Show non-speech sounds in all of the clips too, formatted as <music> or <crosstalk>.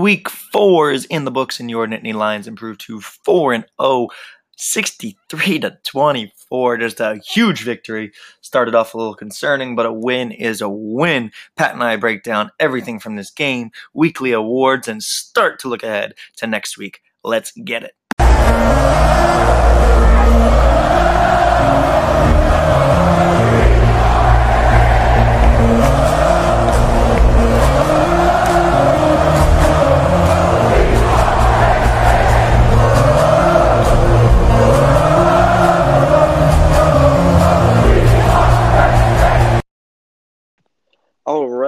Week four is in the books, and your Nittany Lions improved to 4 and 0, 63 to 24. Just a huge victory. Started off a little concerning, but a win is a win. Pat and I break down everything from this game, weekly awards, and start to look ahead to next week. Let's get it.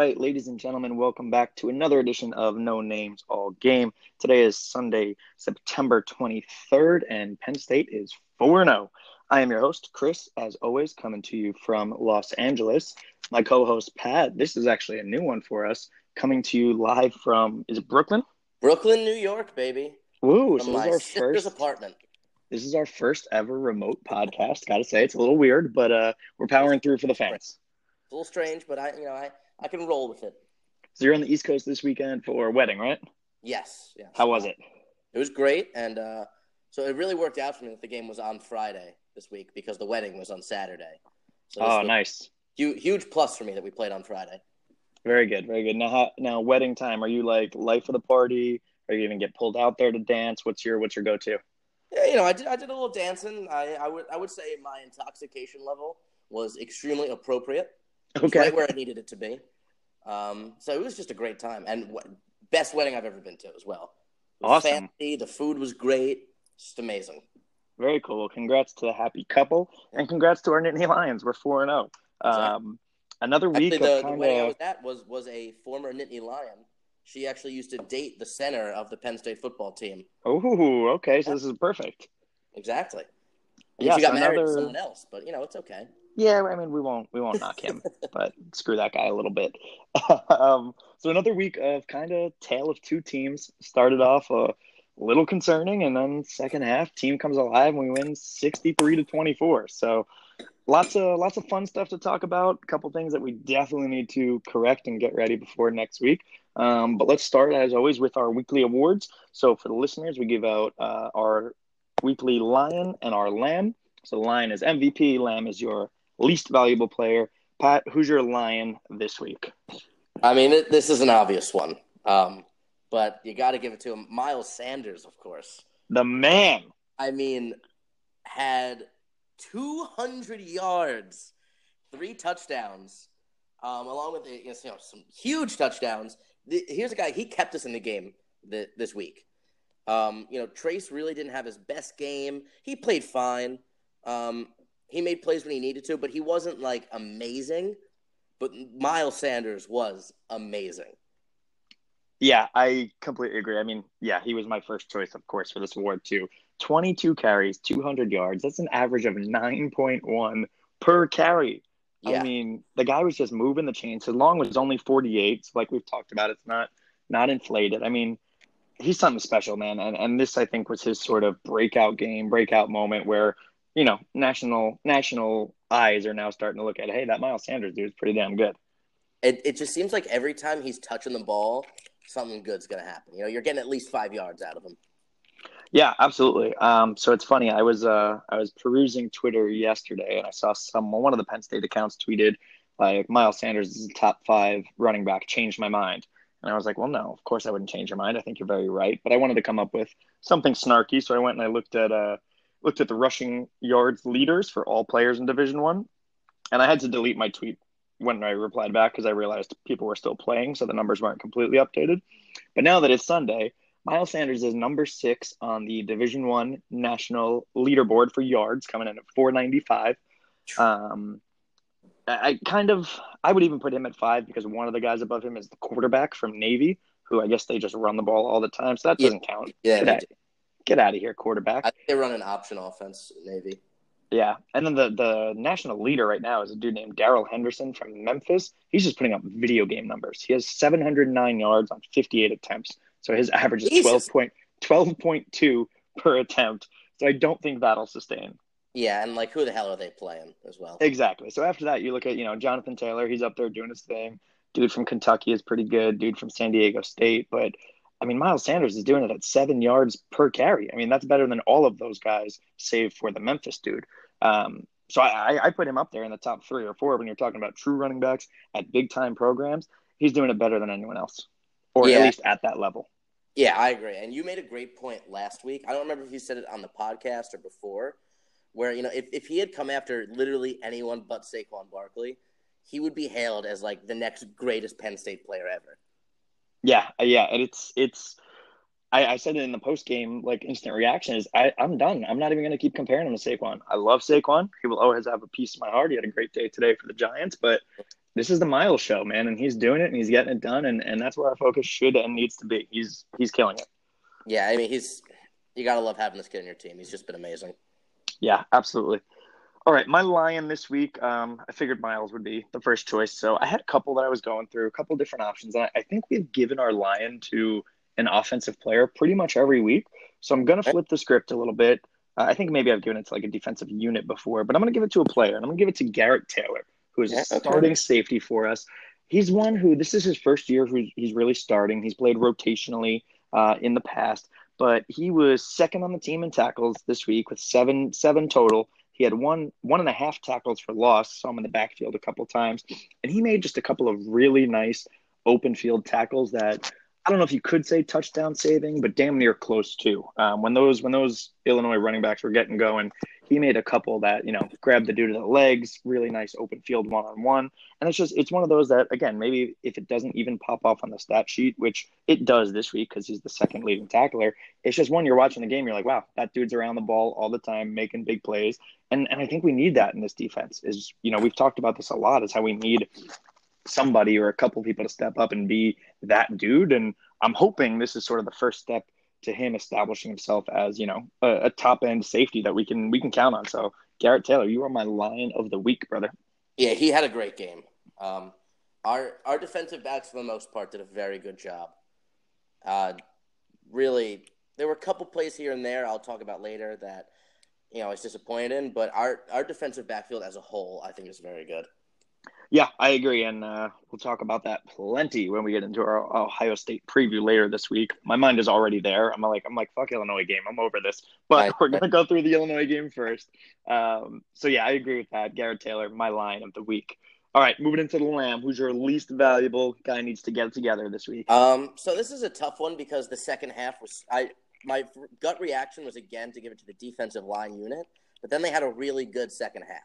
Right, ladies and gentlemen, welcome back to another edition of No Names All Game. Today is Sunday, September 23rd, and Penn State is 4 0. I am your host, Chris, as always, coming to you from Los Angeles. My co host, Pat, this is actually a new one for us, coming to you live from, is it Brooklyn? Brooklyn, New York, baby. Woo, From so my this is our first. apartment. This is our first ever remote podcast. Gotta say, it's a little weird, but uh, we're powering through for the fans. It's a little strange, but I, you know, I, I can roll with it. So you're on the East Coast this weekend for a wedding, right? Yes, yes. How was it? It was great, and uh, so it really worked out for me that the game was on Friday this week because the wedding was on Saturday. So Oh, nice. Huge, huge plus for me that we played on Friday. Very good, very good. Now, how, now wedding time. Are you like life of the party? Are you gonna get pulled out there to dance? What's your what's your go to? Yeah, you know, I did, I did a little dancing. I, I would, I would say my intoxication level was extremely appropriate. Okay. right where I needed it to be. Um, so it was just a great time and w- best wedding I've ever been to as well. It was Awesome. Fancy, the food was great. Just amazing. Very cool. Well, Congrats to the happy couple, and congrats to our Nittany Lions. We're four and zero. Um, another week Actually, the, of the wedding I was at was was a former Nittany Lion. She actually used to date the center of the Penn State football team. oh, okay. So this is perfect. Exactly. Yeah, she got so married another- to someone else, but you know it's okay. Yeah, I mean we won't we won't knock him, <laughs> but screw that guy a little bit. <laughs> um, so another week of kind of tale of two teams. Started off a little concerning, and then second half team comes alive and we win sixty three to twenty four. So lots of lots of fun stuff to talk about. A couple things that we definitely need to correct and get ready before next week. Um, but let's start as always with our weekly awards. So for the listeners, we give out uh, our weekly lion and our lamb. So lion is MVP, lamb is your least valuable player. Pat, who's your lion this week? I mean, it, this is an obvious one, um, but you got to give it to him. Miles Sanders, of course. The man. I mean, had 200 yards, three touchdowns, um, along with you know, some huge touchdowns. The, here's a guy, he kept us in the game th- this week. Um, you know, Trace really didn't have his best game. He played fine. Um, he made plays when he needed to, but he wasn't like amazing. But Miles Sanders was amazing. Yeah, I completely agree. I mean, yeah, he was my first choice, of course, for this award too. 22 carries, 200 yards. That's an average of 9.1 per carry. Yeah. I mean, the guy was just moving the chains. His long was only 48. So like we've talked about, it's not not inflated. I mean, he's something special, man. And and this I think was his sort of breakout game, breakout moment where, you know, national national eyes are now starting to look at, hey, that Miles Sanders dude is pretty damn good. It, it just seems like every time he's touching the ball, something good's going to happen. You know, you're getting at least five yards out of him. Yeah, absolutely. Um, so it's funny. I was uh, I was perusing Twitter yesterday, and I saw some one of the Penn State accounts tweeted like Miles Sanders is a top five running back. Changed my mind, and I was like, well, no, of course I wouldn't change your mind. I think you're very right, but I wanted to come up with something snarky, so I went and I looked at uh looked at the rushing yards leaders for all players in Division One, and I had to delete my tweet when I replied back because I realized people were still playing, so the numbers weren't completely updated. But now that it's Sunday. Miles Sanders is number six on the Division One national leaderboard for yards, coming in at 495. Um, I I kind of, I would even put him at five because one of the guys above him is the quarterback from Navy, who I guess they just run the ball all the time, so that doesn't count. Yeah, Get out, of here, quarterback. I think they run an option offense, Navy. Yeah, and then the the national leader right now is a dude named Darrell Henderson from Memphis. He's just putting up video game numbers. He has 709 yards on 58 attempts, so his average is Jesus. 12 point 12.2 per attempt. So I don't think that'll sustain. Yeah, and like who the hell are they playing as well? Exactly. So after that, you look at you know Jonathan Taylor. He's up there doing his thing. Dude from Kentucky is pretty good. Dude from San Diego State, but I mean, Miles Sanders is doing it at seven yards per carry. I mean, that's better than all of those guys, save for the Memphis dude. Um, so I, I put him up there in the top three or four when you're talking about true running backs at big time programs. He's doing it better than anyone else, or Yeah. at least at that level. Yeah, I agree. And you made a great point last week. I don't remember if you said it on the podcast or before, where you know if, if he had come after literally anyone but Saquon Barkley, he would be hailed as like the next greatest Penn State player ever. Yeah, uh, yeah, and it's it's. I, I said it in the post game, like instant reaction is I, I'm done. I'm not even going to keep comparing him to Saquon. I love Saquon. He will always have a piece of my heart. He had a great day today for the Giants, but this is the Miles show, man, and he's doing it and he's getting it done, and, and that's where our focus should and needs to be. He's he's killing it. Yeah, I mean he's you gotta love having this kid in your team. He's just been amazing. Yeah, absolutely. All right, my lion this week. Um, I figured Miles would be the first choice, so I had a couple that I was going through, a couple different options, and I, I think we've given our lion to an offensive player pretty much every week. So I'm gonna flip the script a little bit. Uh, I think maybe I've given it to like a defensive unit before, but I'm gonna give it to a player, and I'm gonna give it to Garrett Taylor, who is Yeah, a okay. starting safety for us. He's one who this is his first year who he's really starting. He's played rotationally uh, in the past, but he was second on the team in tackles this week with seven seven total. He had one one and a half tackles for loss. Saw him in the backfield a couple times, and he made just a couple of really nice open field tackles that I don't know if you could say touchdown saving, but damn near close to. Um, when those when those Illinois running backs were getting going, he made a couple that you know grabbed the dude to the legs, really nice open field one on one, and it's just it's one of those that again maybe if it doesn't even pop off on the stat sheet, which it does this week because he's the second leading tackler, it's just one you're watching the game, you're like, wow, that dude's around the ball all the time, making big plays, and and I think we need that in this defense. Is you know we've talked about this a lot, is how we need somebody or a couple people to step up and be that dude, and I'm hoping this is sort of the first step to him establishing himself as you know a, a top end safety that we can we can count on. So Garrett Taylor, you are my lion of the week, brother. Yeah, he had a great game. Um, our our defensive backs, for the most part, did a very good job. Uh, really, there were a couple plays here and there I'll talk about later that you know I was disappointed in, but our our defensive backfield as a whole, I think, is very good. Yeah, I agree, and uh, we'll talk about that plenty when we get into our Ohio State preview later this week. My mind is already there. I'm like, I'm like, fuck Illinois game. I'm over this, but Right. <laughs> we're gonna go through the Illinois game first. Um, so yeah, I agree with that. Garrett Taylor, my line of the week. All right, moving into the Lamb. Who's your least valuable guy? Needs to get together this week. Um, so this is a tough one because the second half was I my gut reaction was again to give it to the defensive line unit, but then they had a really good second half.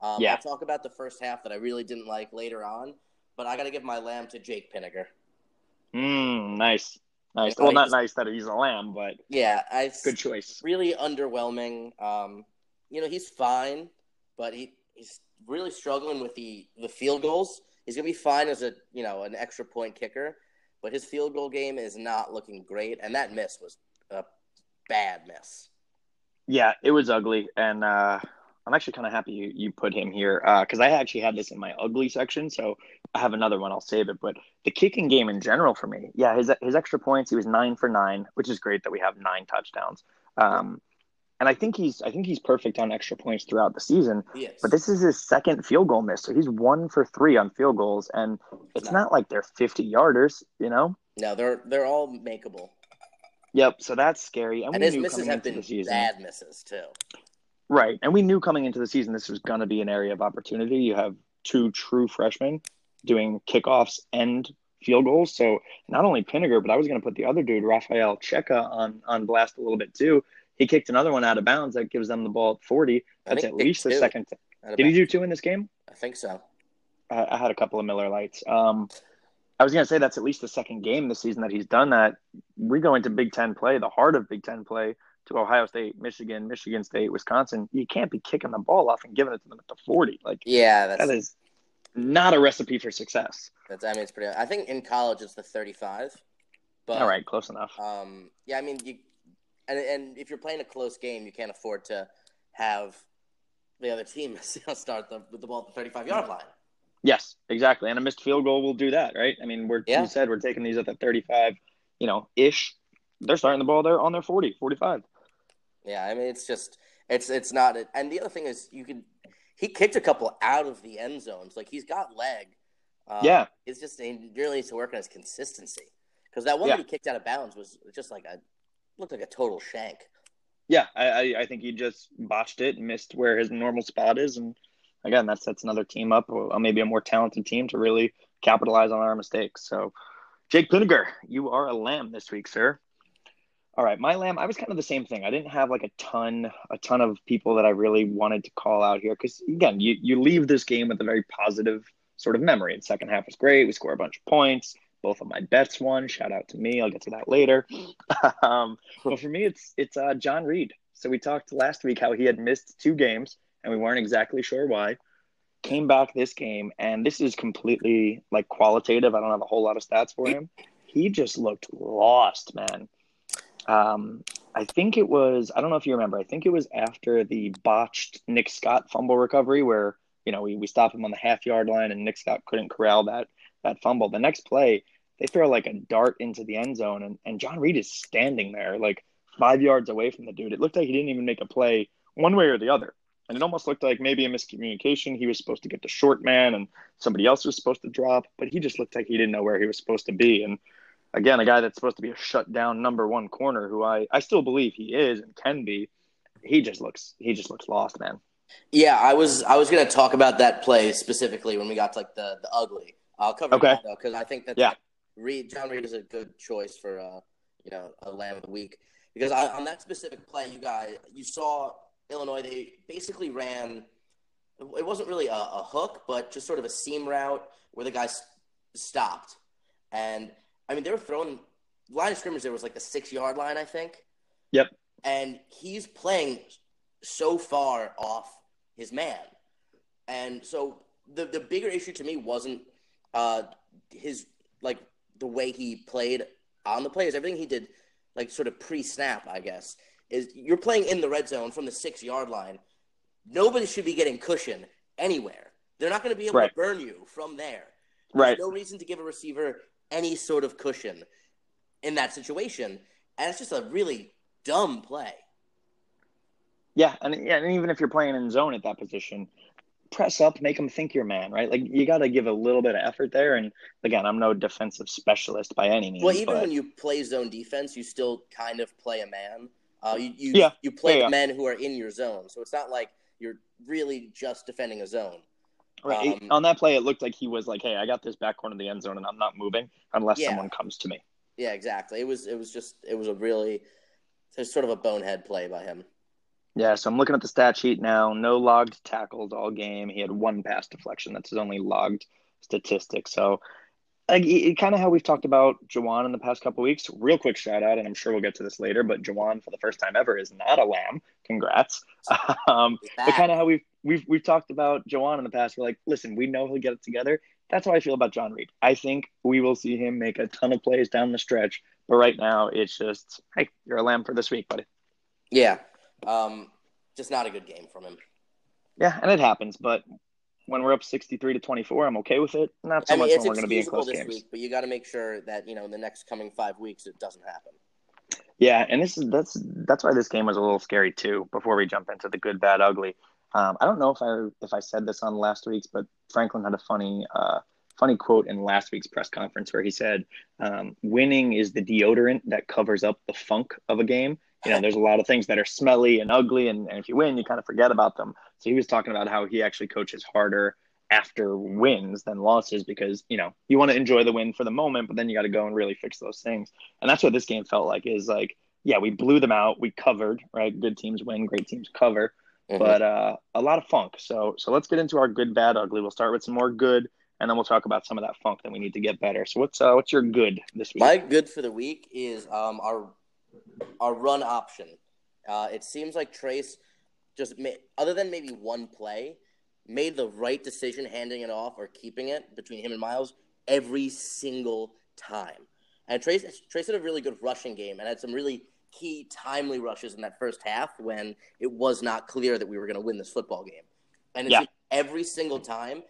Um, Yeah. I'll talk about the first half that I really didn't like later on, but I got to give my lamb to Jake Pinegar. Mm, nice, nice. Well, not nice that he's a lamb, but Yeah, I good choice. really underwhelming. Um, you know, he's fine, but he, he's really struggling with the the field goals. He's gonna be fine as a you know an extra point kicker, but his field goal game is not looking great, and that miss was a bad miss. Yeah, it was ugly, and uh, I'm actually kind of happy you, you put him here because I actually had this in my ugly section, so I have another one. I'll save it. But the kicking game in general for me, yeah, his his extra points, he was nine for nine, which is great that we have nine touchdowns. Um, and I think he's I think he's perfect on extra points throughout the season. He is. But this is his second field goal miss, so he's one for three on field goals, and it's not like they're 50 yarders, you know. no, they're they're all makeable, Yep, so that's scary. And, and his misses have been bad misses too. Right. And we knew coming into the season this was going to be an area of opportunity. You have two true freshmen doing kickoffs and field goals. So not only Pinegar, but I was going to put the other dude, Rafael Checa, on, on blast a little bit too. He kicked another one out of bounds that gives them the ball at 40. That's at least the second. Did he do two in this game? I think so. I, I had a couple of Miller Lights. Um, I was going to say that's at least the second game this season that he's done that. We go into Big Ten play, the heart of Big Ten play, to Ohio State, Michigan, Michigan State, Wisconsin. You can't be kicking the ball off and giving it to them at the 40. Like, Yeah, that's that is not a recipe for success. that's. I mean, it's pretty. I think in college it's the thirty-five. But All right, close enough. Um, yeah, I mean, you and and if you're playing a close game, you can't afford to have the other team <laughs> start the, with the ball at the 35 yard line. Yes, exactly. And a missed field goal will do that, right? I mean, we're Yeah. you said we're taking these at the 35, you know, ish. They're starting the ball there on their 40, 45. Yeah, I mean, it's just it's it's not. And the other thing is, you can he kicked a couple out of the end zones. Like he's got leg. Um, Yeah. it's just he really needs to work on his consistency because that one Yeah. that he kicked out of bounds was just like a looked like a total shank. Yeah, I, I, I think he just botched it and missed where his normal spot is. And again, that sets another team up, or maybe a more talented team, to really capitalize on our mistakes. So, Jake Pinegar, you are a lamb this week, sir. All right, my lamb. I was kind of the same thing. I didn't have like a ton, a ton of people that I really wanted to call out here because again, you you leave this game with a very positive sort of memory. The second half was great. We score a bunch of points. Both of my bets won. Shout out to me. I'll get to that later. <laughs> um, but for me, it's it's uh, John Reid. So we talked last week how he had missed two games and we weren't exactly sure why. Came back this game, and this is completely like qualitative. I don't have a whole lot of stats for him. He just looked lost, man. Um, I think it was, I don't know if you remember, I think it was after the botched Nick Scott fumble recovery where, you know, we, we stop him on the half yard line and Nick Scott couldn't corral that that fumble. The next play, they throw like a dart into the end zone and, and John Reid is standing there like five yards away from the dude. It looked like he didn't even make a play one way or the other. And it almost looked like maybe a miscommunication. He was supposed to get the short man and somebody else was supposed to drop, but he just looked like he didn't know where he was supposed to be. And again, a guy that's supposed to be a shutdown number one corner, who I, I still believe he is and can be, he just looks he just looks lost, man. Yeah, I was I was gonna talk about that play specifically when we got to like the the ugly. I'll cover Okay. that though because I think that Yeah. Reid John Reid is a good choice for uh you know a lamb of the week because I, on that specific play you guys you saw Illinois they basically ran it wasn't really a, a hook but just sort of a seam route where the guy s- stopped and I mean they were throwing line of scrimmage there was like the six yard line I think Yep. and he's playing so far off his man. And so the the bigger issue to me wasn't uh his like the way he played on the plays, everything he did like sort of pre-snap, I guess. Is you're playing in the red zone from the 6-yard line. Nobody should be getting cushion anywhere. They're not going to be able Right. to burn you from there. Right. No reason to give a receiver any sort of cushion in that situation. And it's just a really dumb play. Yeah, and yeah, and even if you're playing in zone at that position, press up, make them think you're man, right? Like you got to give a little bit of effort there. And again, I'm no defensive specialist by any means. Well, even but- when you play zone defense, you still kind of play a man. Uh, you you, Yeah. you play Yeah, the yeah. men who are in your zone, so it's not like you're really just defending a zone. Right, um, on that play, it looked like he was like, "Hey, I got this back corner of the end zone, and I'm not moving unless Yeah. someone comes to me." Yeah, exactly. It was it was just it was a really it's sort of a bonehead play by him. Yeah, so I'm looking at the stat sheet now. No logged tackles all game. He had one pass deflection. That's his only logged statistic. So, like, kind of how we've talked about Juwan in the past couple weeks. Real quick shout out, and I'm sure we'll get to this later, but Juwan for the first time ever is not a lamb. Congrats. <laughs> Um, but kind of how we've we've we've talked about Juwan in the past. We're like, listen, we know he'll get it together. That's how I feel about John Reid. I think we will see him make a ton of plays down the stretch. But right now, it's just, hey, you're a lamb for this week, buddy. yeah, um, just not a good game from him. Yeah, and it happens, but when we're up 63 to 24, I'm okay with it. Not so I mean, much when we're going to be in close this games. week, but you got to make sure that you know in the next coming five weeks it doesn't happen. Yeah, and this is that's that's why this game was a little scary too. Before we jump into the good, bad, ugly, um, I don't know if I if I said this on last week's, but Franklin had a funny uh, funny quote in last week's press conference where he said, um, "Winning is the deodorant that covers up the funk of a game." You know, there's a lot of things that are smelly and ugly, and, and if you win, you kind of forget about them. So he was talking about how he actually coaches harder after wins than losses because you know you want to enjoy the win for the moment, but then you got to go and really fix those things. And that's what this game felt like. Is like, yeah, we blew them out, we covered, right? Good teams win, great teams cover, Mhm. but uh, a lot of funk. So so let's get into our good, bad, ugly. We'll start with some more good, and then we'll talk about some of that funk that we need to get better. So what's uh, what's your good this week? My good for the week is um, our our run option. Uh, it seems like Trace just ma- other than maybe one play made the right decision handing it off or keeping it between him and Miles every single time. And Trace Trace had a really good rushing game and had some really key timely rushes in that first half when it was not clear that we were going to win this football game. And it's Yeah. like every single time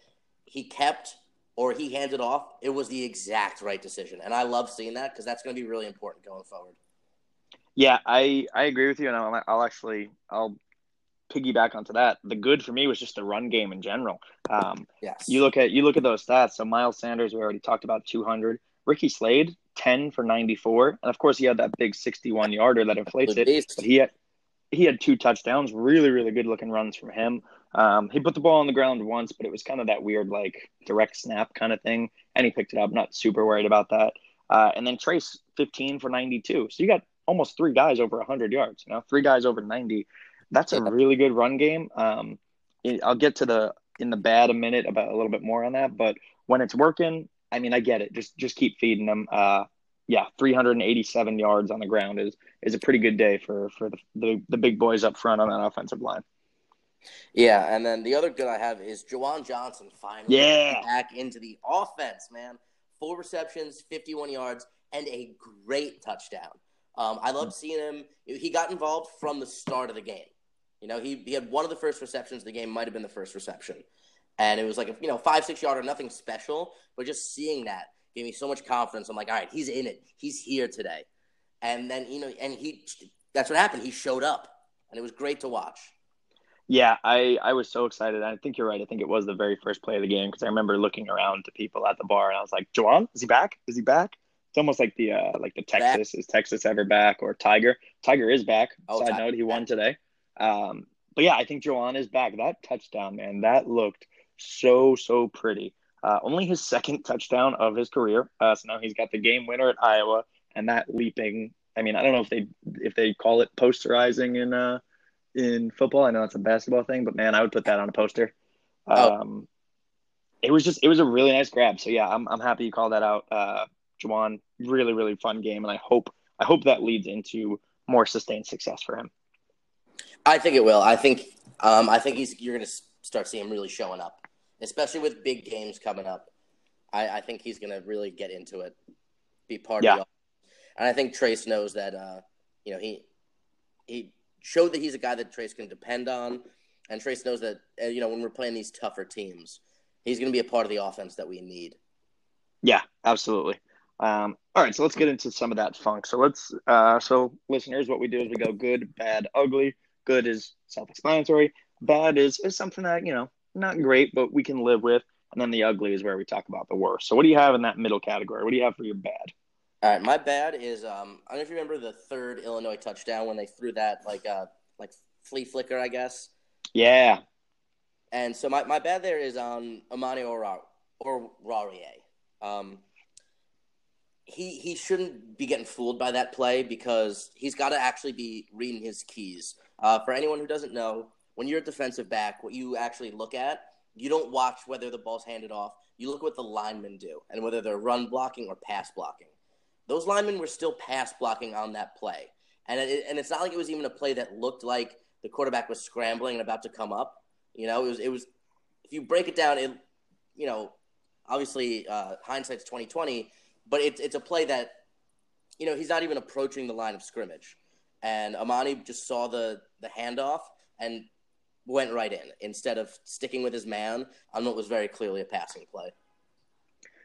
he kept or he handed off, it was the exact right decision. And I love seeing that because that's going to be really important going forward. Yeah, I I agree with you, and I'll, I'll actually I'll piggyback onto that. The good for me was just the run game in general. Um, Yes. you look at you look at those stats. So Miles Sanders, we already talked about 200. Ricky Slade 10 for 94. And of course, he had that big 61 yarder that inflates it. But he had he had two touchdowns, really, really good looking runs from him. Um, he put the ball on the ground once, but it was kind of that weird, like direct snap kind of thing, and he picked it up. Not super worried about that. Uh, and then Trace, 15 for 92. So you got almost three guys over 100 yards. You know, three guys over 90. That's a really good run game. Um, I'll get to the in the bad a minute about a little bit more on that, but when it's working, I mean, I get it. Just just keep feeding them. Uh, yeah, 387 yards on the ground is is a pretty good day for for the, the the big boys up front on that offensive line. Yeah, and then the other good I have is Juwan Johnson finally Yeah. back into the offense, man. Four receptions, 51 yards, and a great touchdown. Um, I love seeing him. He got involved from the start of the game. You know, he, he had one of the first receptions of the game, might have been the first reception. And it was like, a, you know, five, six yarder, nothing special, but just seeing that gave me so much confidence. I'm like, all right, he's in it. He's here today. And then, you know, and he, that's what happened. He showed up, and it was great to watch. Yeah, I I was so excited. I think you're right. I think it was the very first play of the game because I remember looking around to people at the bar and I was like, "Juwan, is he back? Is he back?" It's almost like the uh like the Texas is Texas ever back or Tiger. Tiger is back. Oh, Side Tiger, note, he won today. Um, but yeah, I think Juwan is back. That touchdown, man, that looked so so pretty. Uh, only his second touchdown of his career. Uh, so now he's got the game winner at Iowa, and that leaping. I mean, I don't know if they if they call it posterizing in uh in football. I know it's a basketball thing, but man, I would put that on a poster. Oh. Um, it was just it was a really nice grab. So yeah, I'm I'm happy you called that out, uh, Juwan. Really really fun game, and I hope I hope that leads into more sustained success for him. I think it will. I think um, I think he's you're going to start seeing him really showing up, especially with big games coming up. I, I think he's going to really get into it, be part Yeah. of it. And I think Trace knows that. Uh, you know, he he showed that he's a guy that Trace can depend on, and Trace knows that. Uh, you know, when we're playing these tougher teams, he's going to be a part of the offense that we need. Yeah, absolutely. Um, all right, so let's get into some of that funk. So let's, uh, so listeners, what we do is we go good, bad, ugly. Good is self-explanatory. Bad is is something that you know not great, but we can live with. And then the ugly is where we talk about the worst. So what do you have in that middle category? What do you have for your bad? All right, my bad is um, I don't know if you remember the third Illinois touchdown when they threw that like uh like flea flicker, I guess. Yeah, And so my, my bad there is on Amani Ora- Oruwariye. Um, he he shouldn't be getting fooled by that play because he's got to actually be reading his keys. Uh, for anyone who doesn't know, when you're a defensive back, what you actually look at, you don't watch whether the ball's handed off. You look what the linemen do and whether they're run blocking or pass blocking. Those linemen were still pass blocking on that play, and it, and it's not like it was even a play that looked like the quarterback was scrambling and about to come up. You know, it was it was if you break it down, it you know, obviously uh, hindsight's twenty twenty, but it's it's a play that you know he's not even approaching the line of scrimmage, and Amani just saw the the handoff and went right in instead of sticking with his man on what was very clearly a passing play.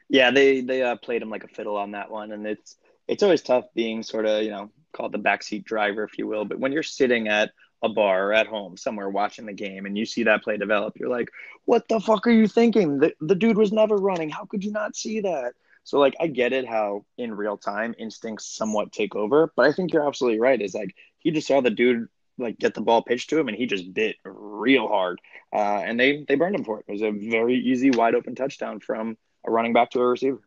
yeah, they they uh, played him like a fiddle on that one, and it's it's always tough being sort of you know called the backseat driver, if you will. But when you're sitting at a bar or at home somewhere watching the game and you see that play develop, you're like, what the fuck are you thinking? The the dude was never running. How could you not see that? So like I get it how in real time instincts somewhat take over, but I think you're absolutely right. Is like he just saw the dude like get the ball pitched to him and he just bit real hard. Uh, and they they burned him for it. It was a very easy wide open touchdown from a running back to a receiver.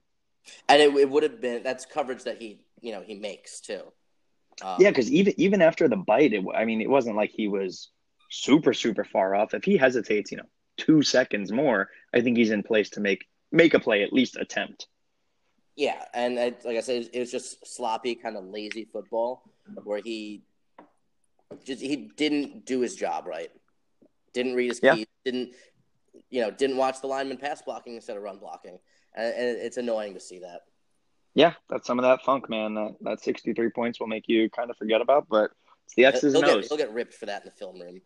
And it, it would have been that's coverage that he you know he makes too. Um, Yeah, because even even after the bite, it, I mean, it wasn't like he was super super far off. If he hesitates, you know, two seconds more, I think he's in place to make make a play, at least attempt. Yeah, and it, like I said, it was just sloppy, kind of lazy football where he just he didn't do his job right. Didn't read his Yeah. keys. Didn't you know? Didn't watch the lineman pass blocking instead of run blocking, and, and it's annoying to see that. Yeah, that's some of that funk, man. That that sixty three points will make you kind of forget about, but it's the X's He'll and get, O's. he'll get ripped for that in the film room.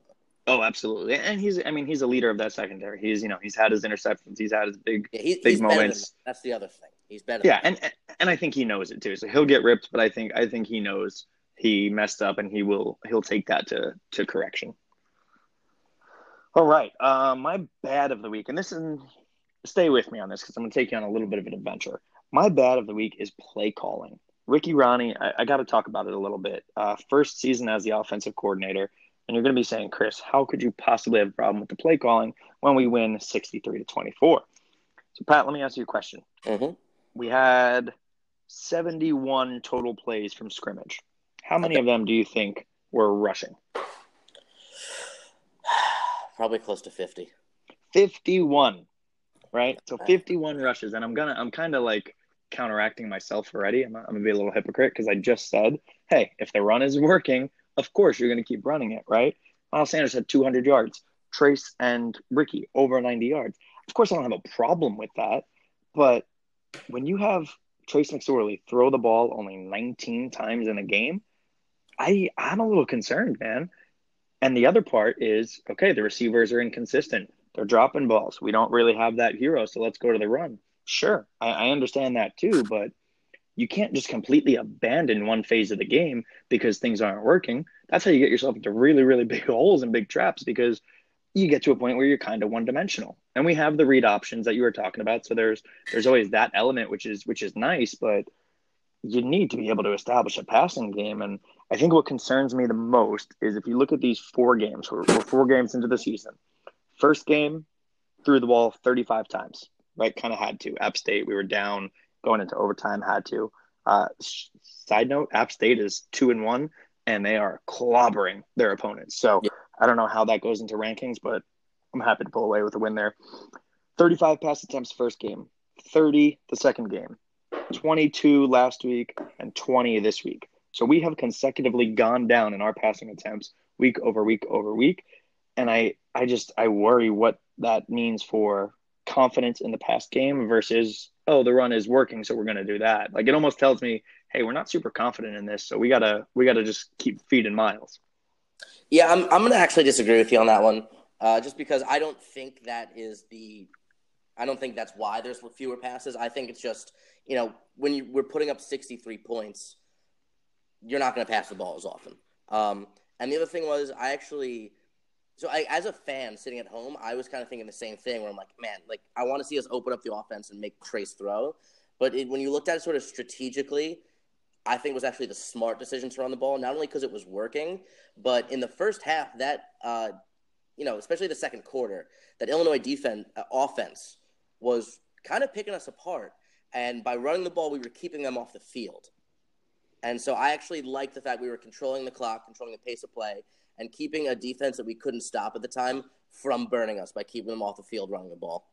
Oh, absolutely. And he's, I mean, he's a leader of that secondary. He's, you know, he's had his interceptions. He's had his big, Yeah, he, Big he's better than moments. that. That's the other thing. He's better. yeah, than and and I think he knows it too. So he'll get ripped, but I think I think he knows he messed up, and he will he'll take that to to correction. All right, uh, my bad of the week, and this is stay with me on this because I'm going to take you on a little bit of an adventure. My bad of the week is play calling. Ricky Rahne, I, I got to talk about it a little bit. Uh, first season as the offensive coordinator, and you're going to be saying, Chris, how could you possibly have a problem with the play calling when we win 63 to 24? So, Pat, let me ask you a question. Mm-hmm. We had 71 total plays from scrimmage. How many of them do you think were rushing? <sighs> Probably close to 50. 51, right? So 51 rushes. And I'm going to, I'm kind of like counteracting myself already. I'm, I'm going to be a little hypocrite because I just said, hey, if the run is working, of course you're going to keep running it, right? Miles Sanders had 200 yards. Trace and Ricky over 90 yards. Of course, I don't have a problem with that. But when you have Trace McSorley throw the ball only 19 times in a game, I I'm a little concerned, man. And the other part is okay, the receivers are inconsistent. They're dropping balls. We don't really have that hero, so let's go to the run. Sure, I, I understand that too, but you can't just completely abandon one phase of the game because things aren't working. That's how you get yourself into really, really <laughs> big holes and big traps because you get to a point where you're kind of one dimensional. And we have the read options that you were talking about. So there's there's always that element which is which is nice, but you need to be able to establish a passing game. And I think what concerns me the most is if you look at these four games, we're, we're four games into the season. First game, threw the ball 35 times, right? Kind of had to. App State, we were down going into overtime, had to. Uh, side note, App State is two and one, and they are clobbering their opponents. So Yeah. I don't know how that goes into rankings, but I'm happy to pull away with a win there. 35 pass attempts first game, 30 the second game, 22 last week, and 20 this week. So we have consecutively gone down in our passing attempts week over week over week. And I, I just I worry what that means for confidence in the past game versus oh the run is working so we're going to do that. Like it almost tells me hey we're not super confident in this so we gotta we gotta just keep feeding miles. Yeah, I'm, I'm to actually disagree with you on that one, uh, just because I don't think that is the. I don't think that's why there's fewer passes. I think it's just you know when you, we're putting up 63 points, you're not going to pass the ball as often. Um, and the other thing was I actually, so I, as a fan sitting at home, I was kind of thinking the same thing where I'm like, man, like I want to see us open up the offense and make Trace throw, but it, when you looked at it sort of strategically, I think it was actually the smart decision to run the ball, not only because it was working, but in the first half, that uh, you know, especially the second quarter, that Illinois defense uh, offense was kind of picking us apart, and by running the ball, we were keeping them off the field. And so I actually liked the fact we were controlling the clock, controlling the pace of play, and keeping a defense that we couldn't stop at the time from burning us by keeping them off the field running the ball.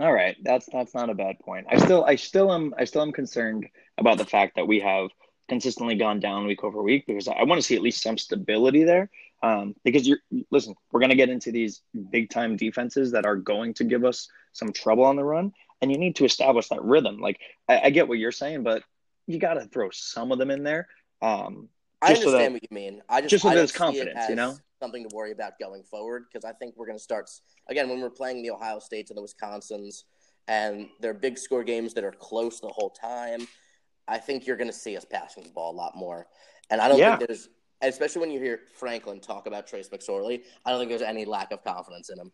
All right, that's that's not a bad point. I still I still am I still am concerned about the fact that we have consistently gone down week over week because I want to see at least some stability there. Um, because you're listen, we're going to get into these big time defenses that are going to give us some trouble on the run, and you need to establish that rhythm. Like I, I get what you're saying, but you got to throw some of them in there. Um, I Just so understand that- what you mean. I just, just so there's confidence, you know? something to worry about going forward because I think we're going to start again when we're playing the Ohio States and the Wisconsins, and they're big score games that are close the whole time. I think you're going to see us passing the ball a lot more, and I don't Yeah. think there's, especially when you hear Franklin talk about Trace McSorley, I don't think there's any lack of confidence in him.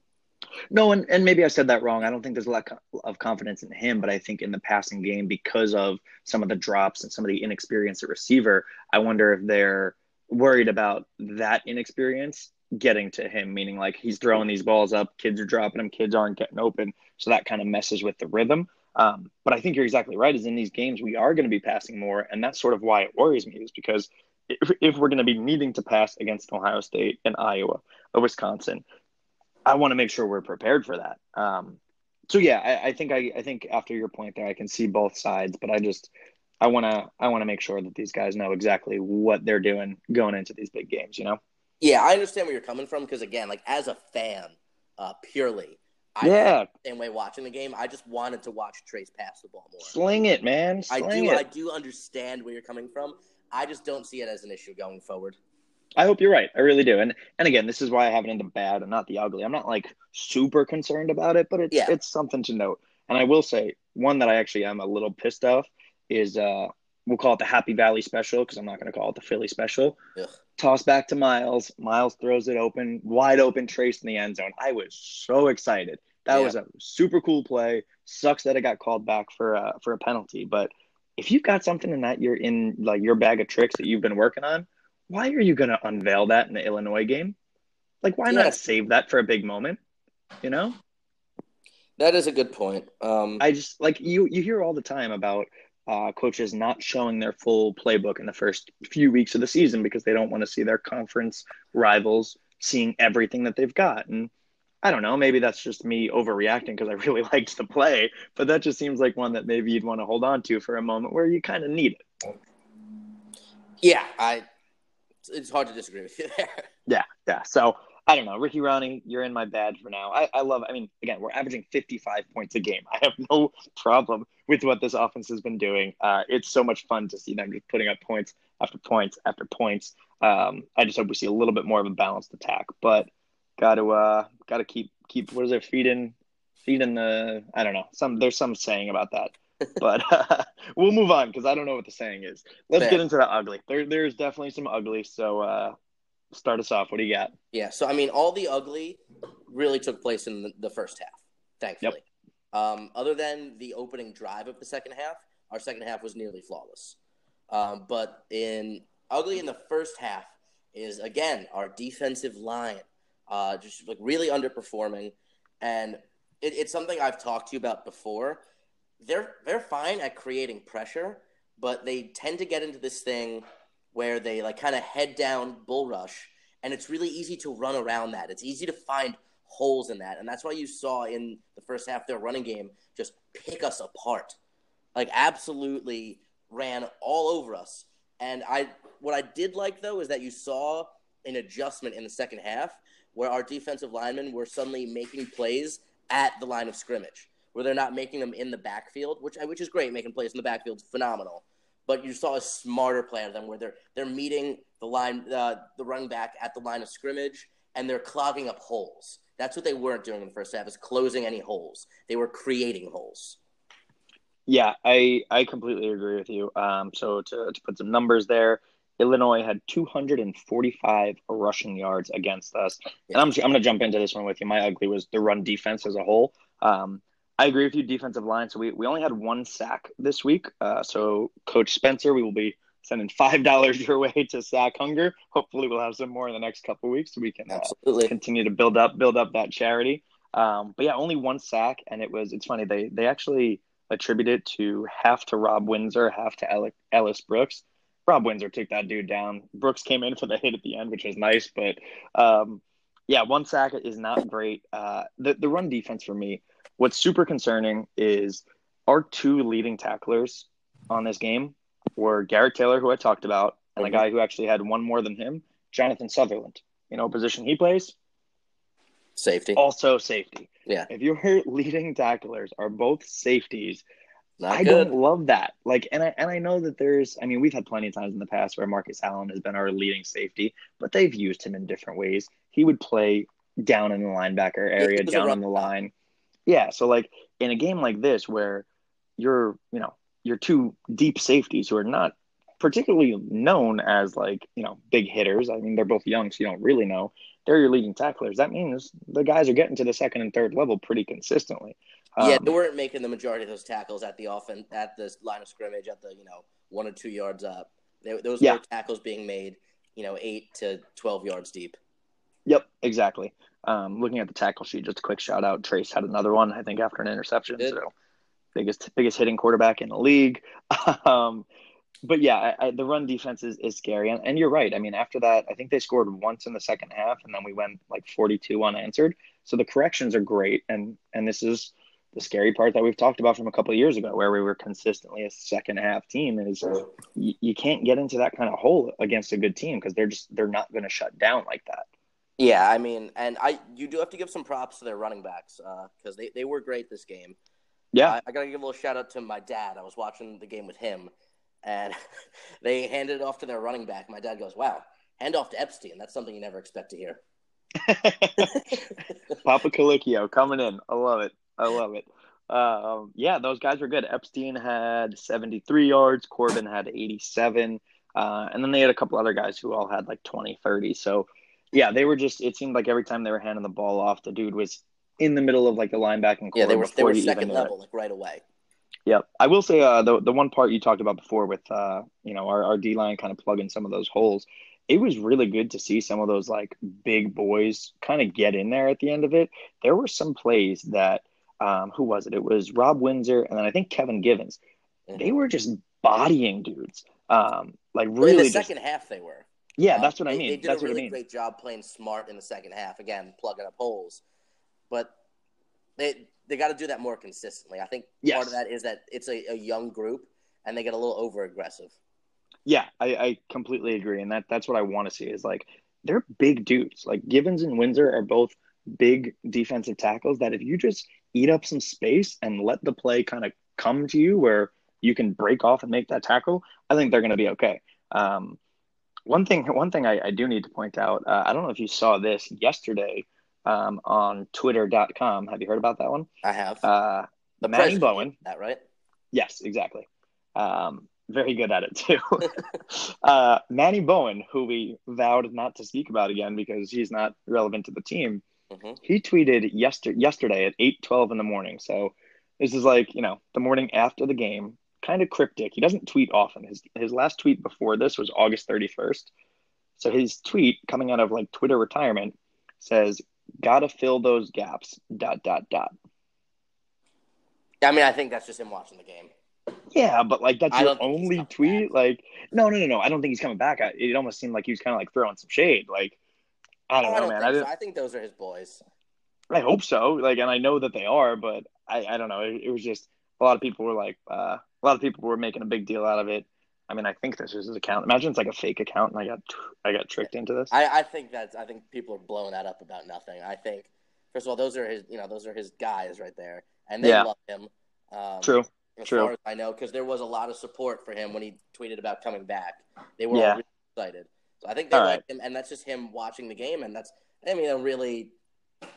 No, and, and maybe I said that wrong. I don't think there's a lack of confidence in him, but I think in the passing game, because of some of the drops and some of the inexperience at receiver, I wonder if they're worried about that inexperience getting to him, meaning like he's throwing these balls up, kids are dropping them, kids aren't getting open. So that kind of messes with the rhythm. Um, but I think you're exactly right. Is in these games we are going to be passing more, and that's sort of why it worries me. Is because if, if we're going to be needing to pass against Ohio State and Iowa or Wisconsin, I want to make sure we're prepared for that. Um, so yeah, I, I think I, I think after your point there, I can see both sides, but I just I want to I want to make sure that these guys know exactly what they're doing going into these big games. You know? Yeah, I understand where you're coming from because again, like as a fan, uh, purely, I Yeah. same way watching the game. I just wanted to watch Trace pass the ball more. Sling it, man. I do, it. I do understand where you're coming from. I just don't see it as an issue going forward. I hope you're right. I really do. And and again, this is why I have it in the bad and not the ugly. I'm not like super concerned about it, but it's Yeah. it's something to note. And I will say one that I actually am a little pissed off is uh we'll call it the Happy Valley special because I'm not going to call it the Philly special. Ugh. Toss back to Miles. Miles throws it open, wide open, Trace in the end zone. I was so excited. That Yeah. was a super cool play. Sucks that it got called back for uh, for a penalty, but if you've got something in that you're in like your bag of tricks that you've been working on, why are you going to unveil that in the Illinois game? Like, why Yeah. not save that for a big moment? You know, That is a good point. Um, I just like you. You hear all the time about uh, coaches not showing their full playbook in the first few weeks of the season because they don't want to see their conference rivals seeing everything that they've got. And I don't know, maybe that's just me overreacting because I really <laughs> liked the play, but that just seems like one that maybe you'd want to hold on to for a moment where you kind of need it. yeah, I. It's hard to disagree with you <laughs> there. Yeah, yeah. So I don't know, Ricky Rahne, you're in my bad for now. I, I love. I mean, again, we're averaging 55 points a game. <laughs> I have no problem with what this offense has been doing. Uh, it's so much fun to see them just putting up points after points after points. Um, I just hope we see a little bit more of a balanced attack, but got to uh, got to keep keep what is it feeding feeding the I don't know some there's some saying about that. <laughs> but uh, <laughs> we'll move on because I don't know what the saying is. Let's Fair. get into the ugly. There, there's definitely some ugly. So uh, start us off. What do you got? Yeah, so I mean, all the ugly really took place in the, the first half, thankfully. Um, other than the opening drive of the second half, our second half was nearly flawless. Um, but in ugly in the first half is again our defensive line, uh, just like really underperforming, and it, it's something I've talked to you about before. They're they're fine at creating pressure, but they tend to get into this thing where they like kind of head down bull rush and it's really easy to run around that. It's easy to find holes in that, and that's why you saw in the first half their running game just pick us apart, like absolutely ran all over us. And I, what I did like though is that you saw an adjustment in the second half where our defensive linemen were suddenly making plays at the line of scrimmage, where they're not making them in the backfield, which which is great. Making plays in the backfield is phenomenal but you saw a smarter play out of them where they're they're meeting the line uh, the running back at the line of scrimmage and they're clogging up holes. That's what they weren't doing in the first half is closing any holes. They were creating holes. Yeah, I I completely agree with you. Um, so to to put some numbers there, Illinois had 245 rushing yards against us, and I'm I'm going to jump into this one with you. My ugly was the run defense as a whole. Um, I agree with you, defensive line. So we, we only had one sack this week. Uh, so Coach Spencer, we will be sending five <laughs> dollars your way to sack hunger. Hopefully, we'll have some more in the next couple weeks so we can uh, Absolutely. continue to build up build up that charity. Um, but yeah, only one sack, and it was it's funny they they actually attribute it to half to Rob Windsor, half to Ele- Ellis Brooks. Rob Windsor took that dude down. Brooks came in for the hit at the end, which was nice, but um, yeah, one sack is not great. Uh, the the run defense for me, what's super concerning is our two leading tacklers on this game were Garrett Taylor, who I talked about, and the Mhm. guy who actually had one more than him, Jonathan Sutherland. You know, position he plays, Safety. also safety. Yeah. If your <laughs> leading tacklers are both safeties, Not I good. don't love that. Like, and I and I know that there's. I mean, we've had plenty of times in the past where Marcus Allen has been our leading safety, but they've used him in different ways. He would play down in the linebacker area, he was a down on the line. Yeah. So like in a game like this where you're, you know, your two deep safeties who are not particularly known as like you know big hitters. I mean, they're both young, so you don't really know. They're your leading tacklers. That means the guys are getting to the second and third level pretty consistently. Yeah, Um, they weren't making the majority of those tackles at the offense at the line of scrimmage at the you know one or two yards up. They, those Yeah. were tackles being made, you know, eight to twelve yards deep. Yep, exactly. Um, looking at the tackle sheet, just a quick shout out. Trace had another one, I think, after an interception. Did. So biggest biggest hitting quarterback in the league. <laughs> um, but yeah, I, I, the run defense is, is scary, and, and you're right. I mean, after that, I think they scored once in the second half, and then we went like 42 unanswered. So the corrections are great, and and this is the scary part that we've talked about from a couple of years ago, where we were consistently a second half team. Is you, you can't get into that kind of hole against a good team because they're just they're not going to shut down like that. Yeah, I mean, and I you do have to give some props to their running backs uh, because they, they were great this game. Yeah, I, I got to give a little shout out to my dad. I was watching the game with him, and <laughs> they handed it off to their running back. My dad goes, "Wow, hand off to Epstein. That's something you never expect to hear." <laughs> Papa Calicchio coming in. I love it. I love it. Um, yeah, those guys were good. Epstein had 73 yards. Corbin had 87. Uh, and then they had a couple other guys who all had like 20, 30. So, yeah, they were just, it seemed like every time they were handing the ball off, the dude was in the middle of like the linebacking core. Yeah, they were they were second level like right away. Yeah, I will say uh, the the one part you talked about before with uh, you know our, our D line kind of plugging some of those holes. It was really good to see some of those like big boys kind of get in there at the end of it. There were some plays that um, who was it? It was Rob Windsor and then I think Kevin Givens. Mhm. They were just bodying dudes. Um, like really in the just second half, they were. yeah, Um, that's what I mean. They did That's a what I really mean. great job playing smart in the second half. Again, plugging up holes, but they they got to do that more consistently. I think Yes. part of that is that it's a, a young group and they get a little over aggressive. Yeah, I, I completely agree, and that that's what I want to see is like they're big dudes. Like Givens and Windsor are both big defensive tackles that if you just eat up some space and let the play kind of come to you where you can break off and make that tackle, I think they're going to be okay. Um, one thing, one thing I, I do need to point out. Uh, I don't know if you saw this yesterday um, on Twitter.com. Have you heard about that one? I have Uh, the Manny Bowen. that right. Yes, exactly. Um, very good at it too. <laughs> uh, Manny Bowen, who we vowed not to speak about again because he's not relevant to the team, hmm he tweeted yester- yesterday at eight twelve in the morning. So this is like you know the morning after the game, kind of cryptic. He doesn't tweet often. His his last tweet before this was August thirty first. So his tweet coming out of like Twitter retirement says, "Gotta fill those gaps." Dot dot dot. I mean, I think that's just him watching the game. Yeah, but like that's I your don't think he's only tweet. Like, no, no, no, no. I don't think he's coming back. I, it almost seemed like he was kind of like throwing some shade. Like, I don't know, I don't man. think I, so. I think those are his boys. I hope so. Like, and I know that they are, but I, I don't know. It, it was just a lot of people were like, uh, a lot of people were making a big deal out of it. I mean, I think this is his account. Imagine it's like a fake account, and I got, I got tricked into this. I, I think that's. I think people are blowing that up about nothing. I think first of all, those are his. You know, those are his guys right there, and they Yeah. love him. Um, True. as True. far as I know, because there was a lot of support for him when he tweeted about coming back. They were Yeah. all really excited. So I think they All like right. him, and that's just him watching the game, and that's. I mean, a really,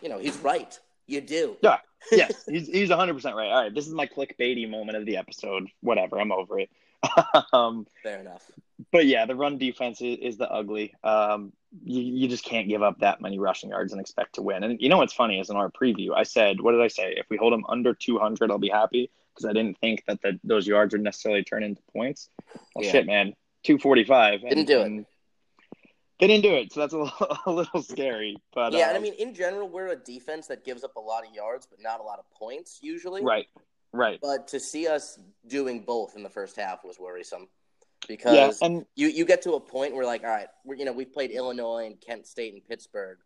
you know, he's right. You do. Yeah. <laughs> yes, he's he's 100 percent right. All right, this is my clickbaity moment of the episode. Whatever, I'm over it. <laughs> um, Fair enough. but yeah, the run defense is, is the ugly. Um, you, you just can't give up that many rushing yards and expect to win. And you know what's funny is in our preview, I said, what did I say? If we hold them under 200, I'll be happy because I didn't think that the, those yards would necessarily turn into points. Well, Yeah. shit, man, 245. Didn't do it. They didn't do it, so that's a little, <laughs> a little scary. But yeah, and I um, mean, in general, we're a defense that gives up a lot of yards, but not a lot of points usually. right, right, But to see us doing both in the first half was worrisome yeah, because and you you get to a point where like, all right, we're, you know, we've played Illinois and Kent State and Pittsburgh.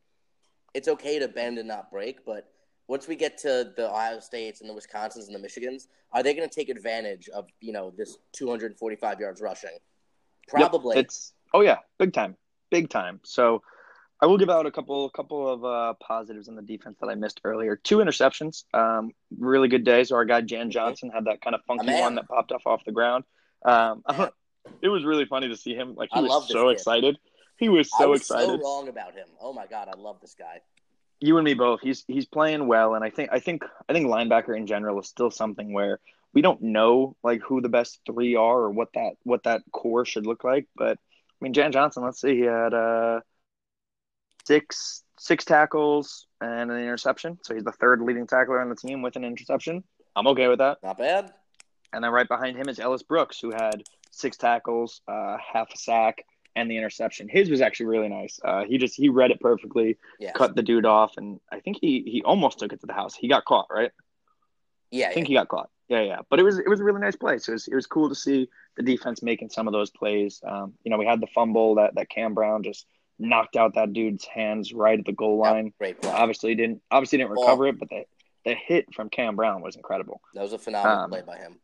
It's okay to bend and not break, but once we get to the Ohio States and the Wisconsins and the Michigans, are they going to take advantage of you know this 245 yards rushing? Yep, Probably. it's oh yeah, big time, big time. So I will give out a couple couple of uh, positives in the defense that I missed earlier. Two interceptions, um, really good day. So our guy Jan Johnson had that kind of funky one that popped off off the ground. Um, <laughs> it was really funny to see him. Like he I was so kid. excited. He was I so was excited. so wrong about him. Oh my god, I love this guy. you and me both. He's he's playing well, and I think I think I think linebacker in general is still something where we don't know like who the best three are or what that what that core should look like. But mean, Jan Johnson. Let's see, he had uh six six tackles and an interception, so he's the third leading tackler on the team with an interception. I'm okay with that. Not bad. And then right behind him is Ellis Brooks, who had six tackles, uh, half a sack, and the interception. His was actually really nice. Uh, he just he read it perfectly Yeah. cut the dude off, and I think he he almost took it to the house. He got caught, right? Yeah. I think he got caught. Yeah, yeah. But it was it was a really nice play. So it was, it was cool to see the defense making some of those plays. Um, you know, we had the fumble that that Cam Brown just knocked out that dude's hands right at the goal line. Great play. Obviously didn't obviously didn't recover it, but the the hit from Cam Brown was incredible. That was a phenomenal Um, play by him.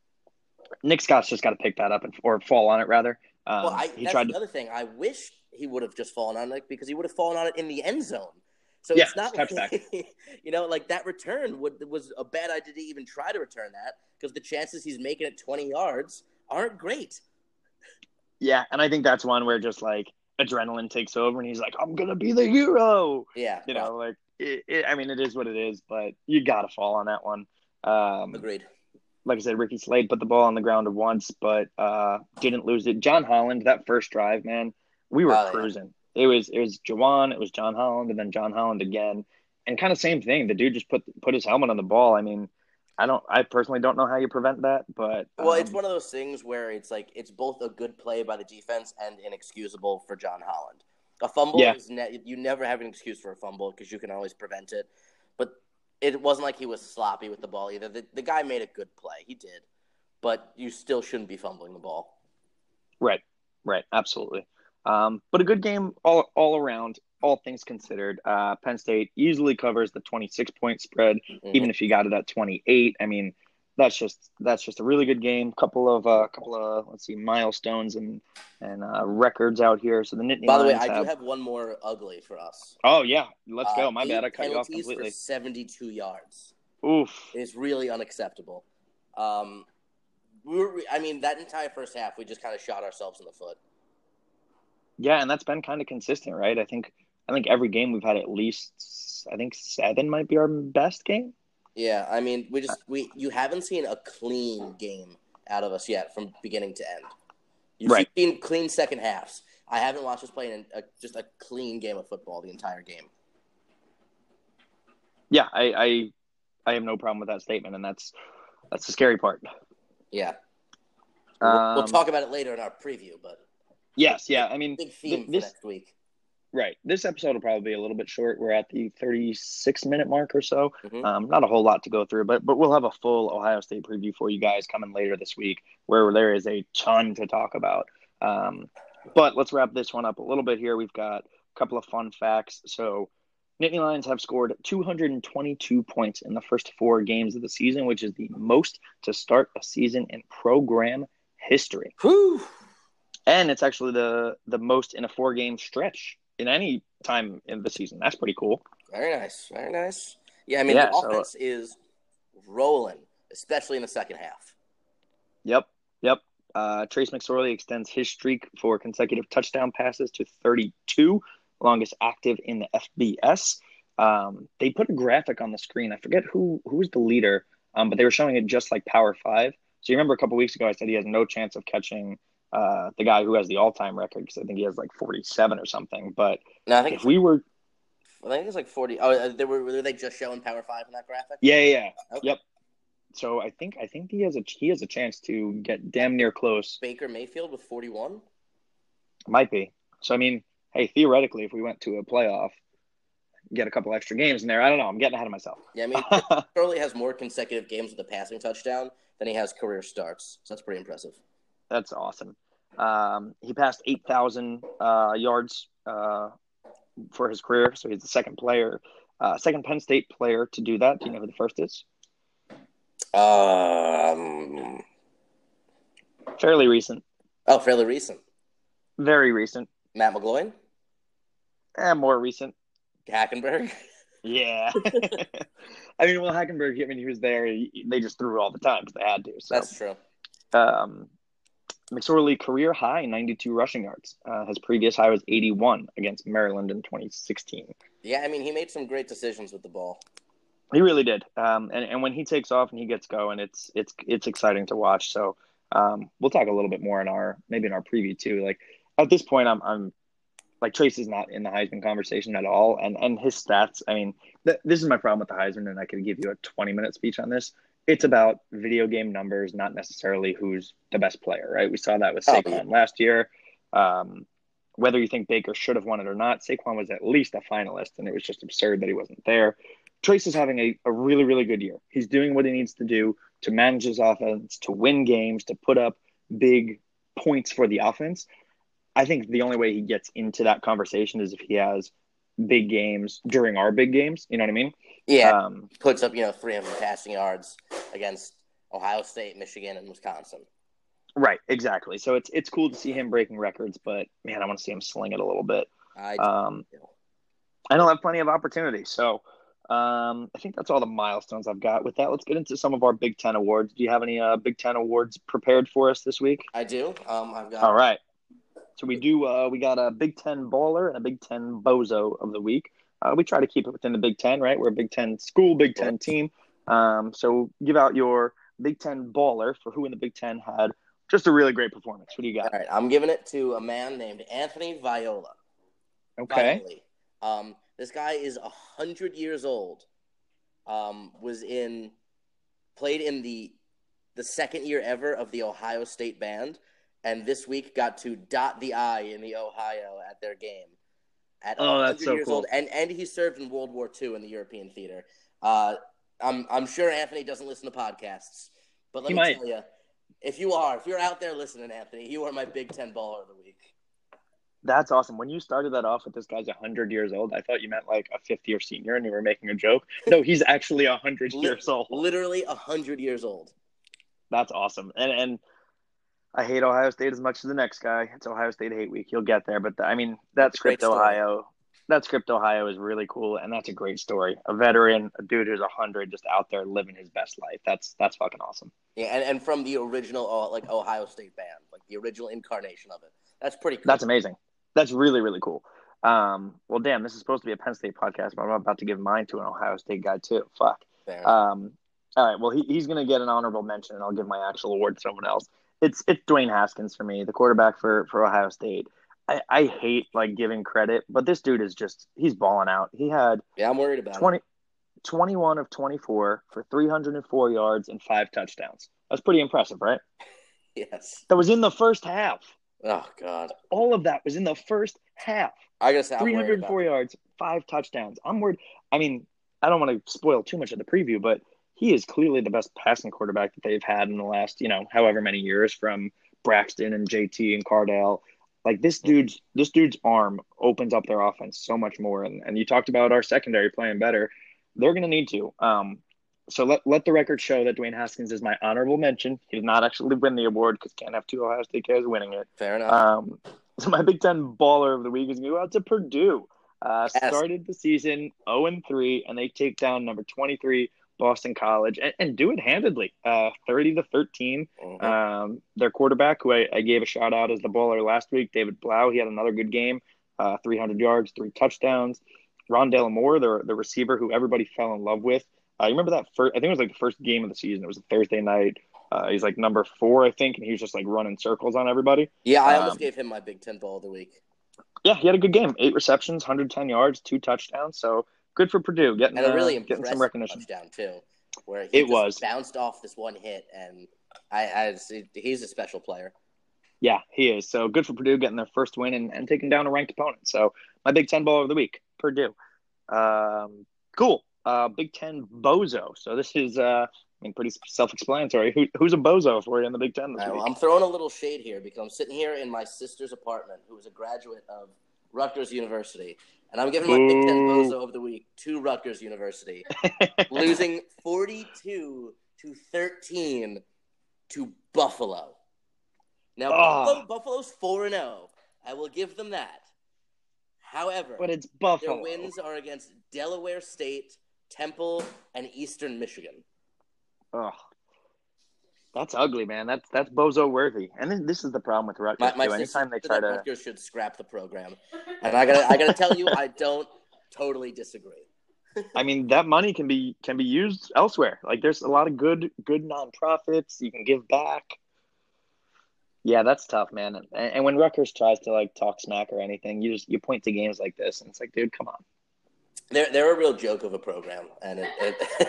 Nick Scott's just got to pick that up and or fall on it rather. Um, Well, I, he that's tried to the other thing. I wish he would have just fallen on it because he would have fallen on it in the end zone. So Yeah, it's not touchback. <laughs> you know, like that return would was a bad idea to even try to return that because the chances he's making it 20 yards aren't great. Yeah, and I think that's one where just like adrenaline takes over, and he's like, "I'm gonna be the hero." Yeah, You know, like it, it, I mean, it is what it is, but you got to fall on that one. Um, agreed. like I said, Ricky Slade put the ball on the ground once, but uh, didn't lose it. John Holland, that first drive, man, we were Oh, cruising. It was it was Juwan, it was John Holland, and then John Holland again, and kind of same thing. The dude just put put his helmet on the ball. I mean, I don't. I personally don't know how you prevent that, but Well, it's um, one of those things where it's like it's both a good play by the defense and inexcusable for John Holland. A fumble Yeah. is ne- you never have an excuse for a fumble because you can always prevent it. But it wasn't like he was sloppy with the ball either. The, the guy made a good play. He did, but you still shouldn't be fumbling the ball. Right, right, absolutely. Um, but a good game all all around, all things considered. Uh, Penn State easily covers the 26 point spread, Mhm. even if you got it at 28. I mean, that's just that's just a really good game. Couple of uh, couple of let's see milestones and and uh, records out here. So the Nittany By the way, I have, do have one more ugly for us. Oh yeah, let's Uh, go. My bad, I cut you off completely. For Seventy-two yards Oof. is really unacceptable. Um, we were, I mean, that entire first half, we just kind of shot ourselves in the foot. Yeah, and that's been kind of consistent, right? I think I think every game we've had at least I think seven might be our best game. Yeah, I mean, we just we you haven't seen a clean game out of us yet from beginning to end. You've Right. seen clean second halves. I haven't watched us play in a, just a clean game of football the entire game. Yeah, I, I I have no problem with that statement, and that's that's the scary part. Yeah, we'll, we'll Um, talk about it later in our preview, but Yes, yeah. I mean, big theme this- for next week. right. This episode will probably be a little bit short. We're at the 36 minute mark or so. Mhm. Um, not a whole lot to go through, but but we'll have a full Ohio State preview for you guys coming later this week, where there is a ton to talk about. Um, but let's wrap this one up a little bit here. We've got a couple of fun facts. So, Nittany Lions have scored 222 points in the first four games of the season, which is the most to start a season in program history. Whew. And it's actually the the most in a four game stretch in any time in the season. That's pretty cool. Very nice, very nice. Yeah, I mean, Yeah, the so- offense is rolling, especially in the second half. Yep, yep. Uh, Trace McSorley extends his streak for consecutive touchdown passes to 32, longest active in the FBS. Um, they put a graphic on the screen. I forget who who was the leader, um, but they were showing it just like Power Five. So you remember a couple weeks ago, I said he has no chance of catching uh, the guy who has the all time record because I think he has like 47 or something. But No, I think if we were, I think it's like forty. Oh, uh, they were were they just showing Power Five in that graphic? yeah, yeah. Okay. Yep. So I think I think he has a he has a chance to get damn near close. Baker Mayfield with forty-one. Might be. So I mean, hey, theoretically, if we went to a playoff, get a couple extra games in there. I don't know. I'm getting ahead of myself. Yeah, I mean, <laughs> has more consecutive games with a passing touchdown than he has career starts. So that's pretty impressive. That's awesome. Um, he passed eight thousand uh, yards uh, for his career, so he's the second player, uh, second Penn State player to do that. Do you know who the first is? Um, Fairly recent, oh, fairly recent. very recent, Matt McGloin, and more recent. Hackenberg. Yeah. <laughs> <laughs> I mean, well, Hackenberg, I mean, he was there. He, they just threw all the time because they had to. So, That's true. um, McSorley career high 92 rushing yards. Uh, his previous high was 81 against Maryland in 2016. Yeah, I mean, he made some great decisions with the ball. He really did. Um, and, and when he takes off and he gets going, it's it's it's exciting to watch. So um, we'll talk a little bit more in our maybe in our preview too. Like at this point, I'm I'm like Trace is not in the Heisman conversation at all, and and his stats. I mean, th- this is my problem with the Heisman, and I could give you a 20 minute speech on this. It's about video game numbers, not necessarily who's the best player, right? We saw that with Oh, Saquon last year. Um, whether you think Baker should have won it or not, Saquon was at least a finalist, and it was just absurd that he wasn't there. Trace is having a, a really, really good year. He's doing what he needs to do to manage his offense, to win games, to put up big points for the offense. I think the only way he gets into that conversation is if he has big games during our big games. You know what I mean? Yeah, Um, puts up you know 300 passing yards against Ohio State, Michigan, and Wisconsin. right, exactly. So it's it's cool to see him breaking records, but man, I want to see him sling it a little bit. I Um, and he'll have plenty of opportunity. So um, I think that's all the milestones I've got. With that, let's get into some of our Big Ten awards. Do you have any uh, Big Ten awards prepared for us this week? I do. Um, I've got All right. So we do. Uh, we got a Big Ten baller and a Big Ten bozo of the week. Uh, we try to keep it within the Big Ten, right? We're a Big Ten school, Big Ten team. Um, so give out your Big Ten baller for who in the Big Ten had just a really great performance. What do you got? All right, I'm giving it to a man named Anthony Viola. Okay. Finally. Um, This guy is a hundred years old. Um, was in played in the the second year ever of the Ohio State band, and this week got to dot the I in the Ohio at their game. At Oh, that's so years cool. old, and and he served in World War II in the European theater. Uh, I'm I'm sure Anthony doesn't listen to podcasts, but let He me might. tell you, if you are, if you're out there listening, Anthony, you are my Big Ten baller of the week. That's awesome. When you started that off with this guy's 100 years old, I thought you meant like a fifth year senior and you were making a joke. No, <laughs> he's actually 100 years old. Literally a hundred years old. That's awesome. And and I hate Ohio State as much as the next guy. It's Ohio State hate week. You'll get there, but the, I mean that Great script story. Ohio, that script Ohio is really cool, and that's a great story. A veteran, a dude who's 100, just out there living his best life. That's that's fucking awesome. Yeah, and, and from the original uh, like Ohio State band, like the original incarnation of it. That's pretty cool. That's amazing. That's really really cool. Um, well, damn, this is supposed to be a Penn State podcast, but I'm about to give mine to an Ohio State guy too. Fuck. Um, all right. Well, he, he's going to get an honorable mention, and I'll give my actual award to someone else. It's it's Dwayne Haskins for me, the quarterback for for Ohio State. I, I hate like giving credit, but this dude is just he's balling out. He had yeah, I'm worried about 20, 21 of 24 for 304 yards and five touchdowns. That's pretty impressive, right? <laughs> Yes. That was in the first half. Oh God. All of that was in the first half. I gotta I'm worried about 304 yards, five touchdowns. I'm worried. I mean, I don't want to spoil too much of the preview, but he is clearly the best passing quarterback that they've had in the last, you know, however many years from Braxton and JT and Cardale. Like this dude's this dude's arm opens up their offense so much more. And and you talked about our secondary playing better. They're gonna need to. Um so let let the record show that Dwayne Haskins is my honorable mention. He did not actually win the award because can't have two Ohio State guys winning it. Fair enough. Um, so my Big Ten baller of the week is going to go out to Purdue. Uh, Yes. Started the season 0 and 3, and they take down number 23 Boston College and, and do it handedly, uh, 30 to 13. Mhm. Um, their quarterback, who I, I gave a shout out as the baller last week, David Blough, he had another good game, uh, 300 yards, three touchdowns. Rondale Moore, the the receiver who everybody fell in love with. Uh, you remember that first? I think it was like the first game of the season. It was a Thursday night. Uh, he's like number four, I think, and he was just like running circles on everybody. yeah, I um, almost gave him my Big Ten ball of the week, Yeah, he had a good game. Eight receptions, 110 yards, two touchdowns. So good for Purdue getting, and a really uh, getting some recognition. touchdown too, where he It just was. bounced off this one hit, and I, I he's a special player. Yeah, he is. So good for Purdue getting their first win and, and taking down a ranked opponent. So my Big Ten ball of the week, Purdue. Um, cool. Uh, Big Ten bozo. So this is, uh, I mean, pretty self-explanatory. Who, who's a bozo for you in the Big Ten this All right, week? well, I'm throwing a little shade here because I'm sitting here in my sister's apartment, who is a graduate of Rutgers University, and I'm giving my Big Ten bozo of the week to Rutgers University, <laughs> losing 42 to 13 to Buffalo. Now. Ah. Buffalo, Buffalo's 4 and 0. I will give them that. However, but it's Buffalo. their wins are against Delaware State, Temple, and Eastern Michigan. Ugh. That's ugly, man. That's that's bozo worthy. And then this is the problem with Rutgers My, my Anytime they try to, Rutgers should scrap the program, and I gotta I gotta tell you, I don't totally disagree. <laughs> I mean, that money can be can be used elsewhere. Like there's a lot of good good nonprofits you can give back. Yeah, that's tough, man. And, and when Rutgers tries to like talk smack or anything, you just you point to games like this, and it's like, dude, come on. They're they're a real joke of a program, and it, it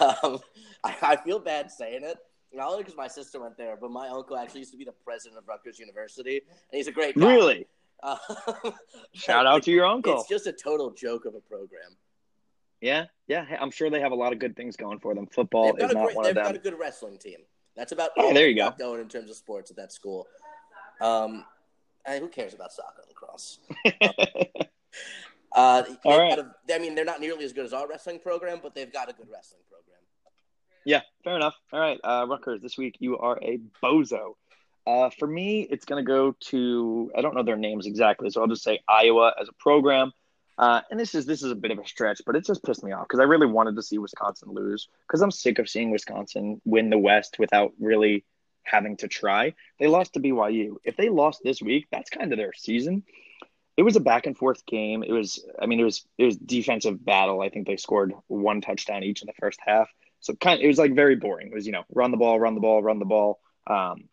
<laughs> um, I, I feel bad saying it. Not only because my sister went there, but my uncle actually used to be the president of Rutgers University, and he's a great guy. Really? Um, <laughs> Shout out to your uncle. It's just a total joke of a program. Yeah, yeah. I'm sure they have a lot of good things going for them. Football is got, not great, one they've of got them. a good wrestling team. That's about Oh, all there you go. going in terms of sports at that school. Um, hey, who cares about soccer and lacrosse? <laughs> Uh, they've All right. got a- I mean, they're not nearly as good as our wrestling program, but they've got a good wrestling program. Yeah, fair enough. All right, uh, Rutgers, this week you are a bozo. Uh, for me, it's going to go to I don't know their names exactly, so I'll just say Iowa as a program. Uh, and this is this is a bit of a stretch, but it just pissed me off because I really wanted to see Wisconsin lose because I'm sick of seeing Wisconsin win the West without really having to try. They lost to BYU. If they lost this week, that's kind of their season. It was a back and forth game. It was, I mean, it was it was defensive battle. I think they scored one touchdown each in the first half. So kind of, it was like very boring. It was you know run the ball, run the ball, run the ball. Um,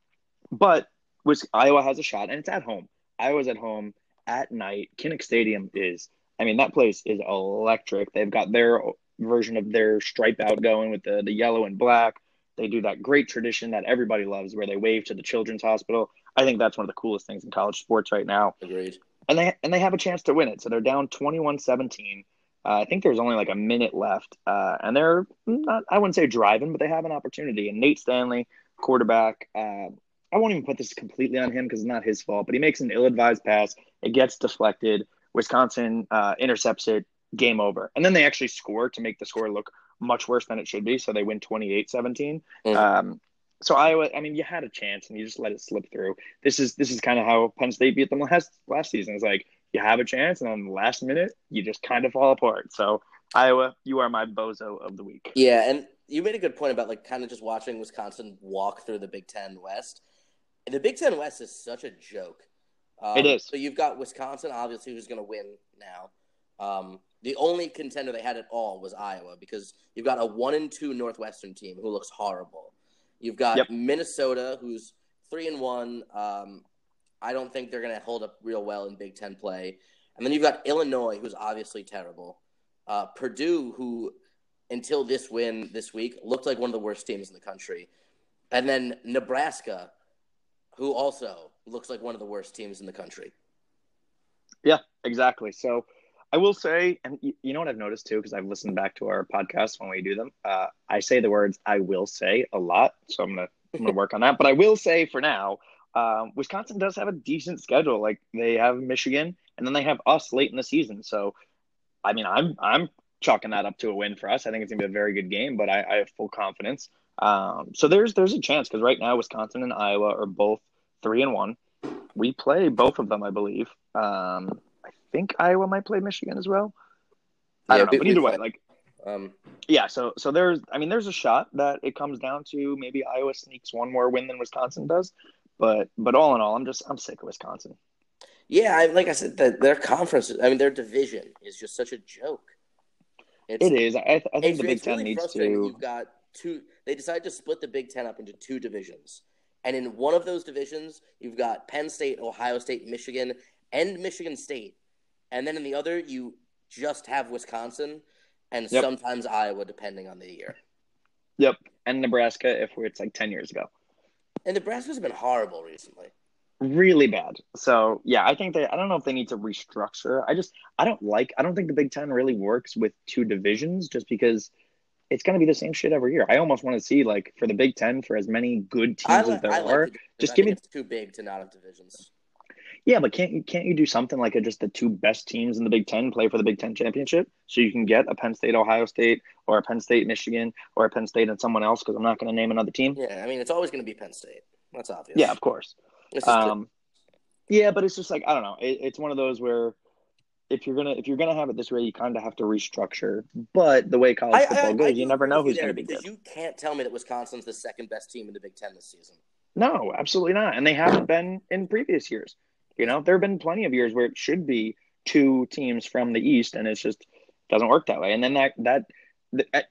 but was Iowa has a shot and it's at home. Iowa's at home at night. Kinnick Stadium is I mean, that place is electric. They've got their version of their stripe out going with the the yellow and black. They do that great tradition that everybody loves, where they wave to the children's hospital. I think that's one of the coolest things in college sports right now. Agreed. And they and they have a chance to win it. So they're down 21-17. Uh, I think there's only like a minute left, uh, and they're not, I wouldn't say driving, but they have an opportunity. And Nate Stanley, quarterback, uh, I won't even put this completely on him because it's not his fault, but he makes an ill-advised pass. It gets deflected. Wisconsin uh, intercepts it. Game over. And then they actually score to make the score look much worse than it should be. So they win 28 17. Mhm. Um, so Iowa, I mean, you had a chance and you just let it slip through. This is this is kind of how Penn State beat them last last season. It's like you have a chance, and then the last minute you just kind of fall apart. So Iowa, you are my bozo of the week. Yeah, and you made a good point about like kind of just watching Wisconsin walk through the Big Ten West. The Big Ten West is such a joke. Um, It is. So you've got Wisconsin, obviously, who's going to win now. Um, the only contender they had at all was Iowa because you've got a one and two Northwestern team who looks horrible. You've got Yep. Minnesota, who's three and one. Um, I don't think they're going to hold up real well in Big Ten play. And then you've got Illinois, who's obviously terrible. Uh, Purdue, who until this win this week looked like one of the worst teams in the country. And then Nebraska, who also looks like one of the worst teams in the country. Yeah, exactly. So I will say, and you know what I've noticed too, because I've listened back to our podcasts when we do them. Uh, I say the words "I will say" a lot, so I'm gonna I'm gonna work on that. But I will say for now, um, Wisconsin does have a decent schedule. Like they have Michigan, and then they have us late in the season. So, I mean, I'm I'm chalking that up to a win for us. I think it's gonna be a very good game, but I, I have full confidence. Um, so there's there's a chance because right now Wisconsin and Iowa are both three and one. We play both of them, I believe. Um, I think Iowa might play Michigan as well. I Yeah, don't know, but either way, like Um, yeah. So so there's I mean there's a shot that it comes down to maybe Iowa sneaks one more win than Wisconsin does, but but all in all, I'm just I'm sick of Wisconsin. yeah, I, like I said, the, their conference, I mean, their division is just such a joke. It's, It is. I, I think it's, the Big Ten really needs to. You've got two. They decided to split the Big Ten up into two divisions, and in one of those divisions, you've got Penn State, Ohio State, Michigan, and Michigan State, and then in the other, you just have Wisconsin and Yep. sometimes Iowa, depending on the year. Yep, and Nebraska if it's like ten years ago. And Nebraska's been horrible recently. really bad. So yeah, I think they. I don't know if they need to restructure. I just I don't like. I don't think the Big Ten really works with two divisions, just because it's going to be the same shit every year. I almost want to see like for the Big Ten for as many good teams I, as there like are. the just give me- it's too big to not have divisions. Yeah, but can't you can't you do something like a, just the two best teams in the Big Ten play for the Big Ten championship, so you can get a Penn State Ohio State or a Penn State Michigan or a Penn State and someone else because I'm not going to name another team. Yeah, I mean, it's always going to be Penn State. That's obvious. Yeah, of course. Um, yeah, but it's just like I don't know. It, it's one of those where if you're gonna if you're gonna have it this way, you kind of have to restructure. But the way college I- football I- goes, I you never know who's gonna be good. You can't tell me that Wisconsin's the second best team in the Big Ten this season. No, absolutely not. And they haven't been in previous years. You know, there have been plenty of years where it should be two teams from the East, and it's just doesn't work that way. And then that that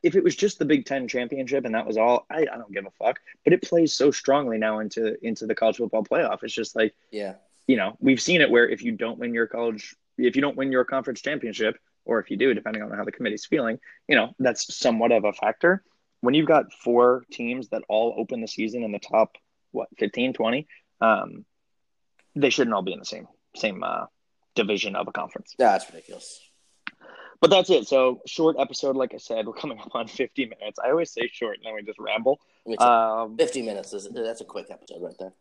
if it was just the Big Ten championship and that was all, I, I don't give a fuck. But it plays so strongly now into into the college football playoff. It's just like Yeah. you know, we've seen it where if you don't win your college, if you don't win your conference championship, or if you do, depending on how the committee's feeling, you know, that's somewhat of a factor. When you've got four teams that all open the season in the top, what, 15, 20, um, they shouldn't all be in the same same uh, division of a conference. Yeah, that's ridiculous. But that's it. So short episode, like I said, we're coming up on 50 minutes. I always say short, and then we just ramble. Um, 50 minutes is that's a quick episode right there.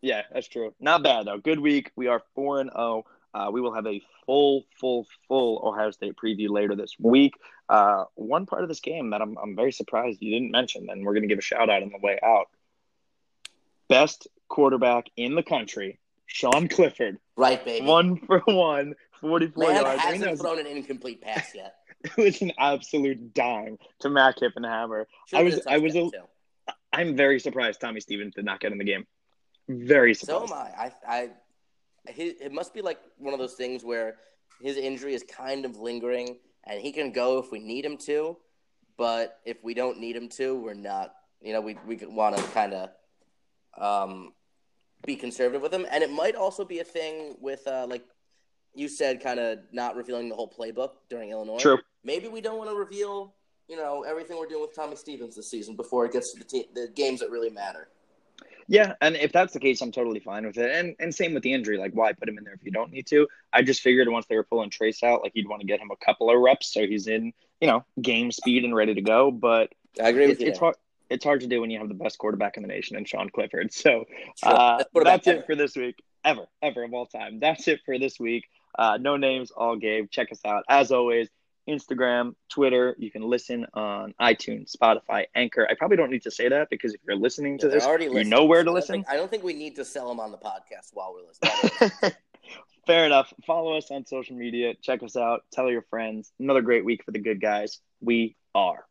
Yeah, that's true. Not bad though. Good week. We are four and zero. Uh, we will have a full, full, full Ohio State preview later this week. Uh, one part of this game that I'm I'm very surprised you didn't mention, and we're going to give a shout out on the way out. Best quarterback in the country, Sean Clifford, Right, baby. one for one, 44 Man yards. I mean, hasn't was, thrown an incomplete pass yet. <laughs> it was an absolute dime to Mac Hippenhammer. I was- I was a-. I'm very surprised Tommy Stevens did not get in the game. Very surprised. So am I. I, I his, it must be like one of those things where his injury is kind of lingering, and he can go if we need him to, but if we don't need him to, we're not. You know, we we want to kind of um, be conservative with him, and it might also be a thing with uh, like you said kind of not revealing the whole playbook during Illinois. True. Maybe we don't want to reveal, you know, everything we're doing with Tommy Stevens this season before it gets to the te- the games that really matter. Yeah, and if that's the case, I'm totally fine with it. And and same with the injury. Like, why put him in there if you don't need to? I just figured once they were pulling Trace out, like you'd want to get him a couple of reps so he's in, you know, game speed and ready to go. But I agree with it, you. it's there. hard. It's hard to do when you have the best quarterback in the nation and Sean Clifford. So uh, that's it for this week. Ever, ever of all time. That's it for this week. Uh, no names, all Gabe. Check us out as always. Instagram, Twitter. You can listen on iTunes, Spotify, Anchor. I probably don't need to say that because if you're listening to Yeah, this, already you know where to so I don't listen. think- I don't think we need to sell them on the podcast while we're listening. <laughs> Fair enough. Follow us on social media. Check us out. Tell your friends. Another great week for the good guys. We are.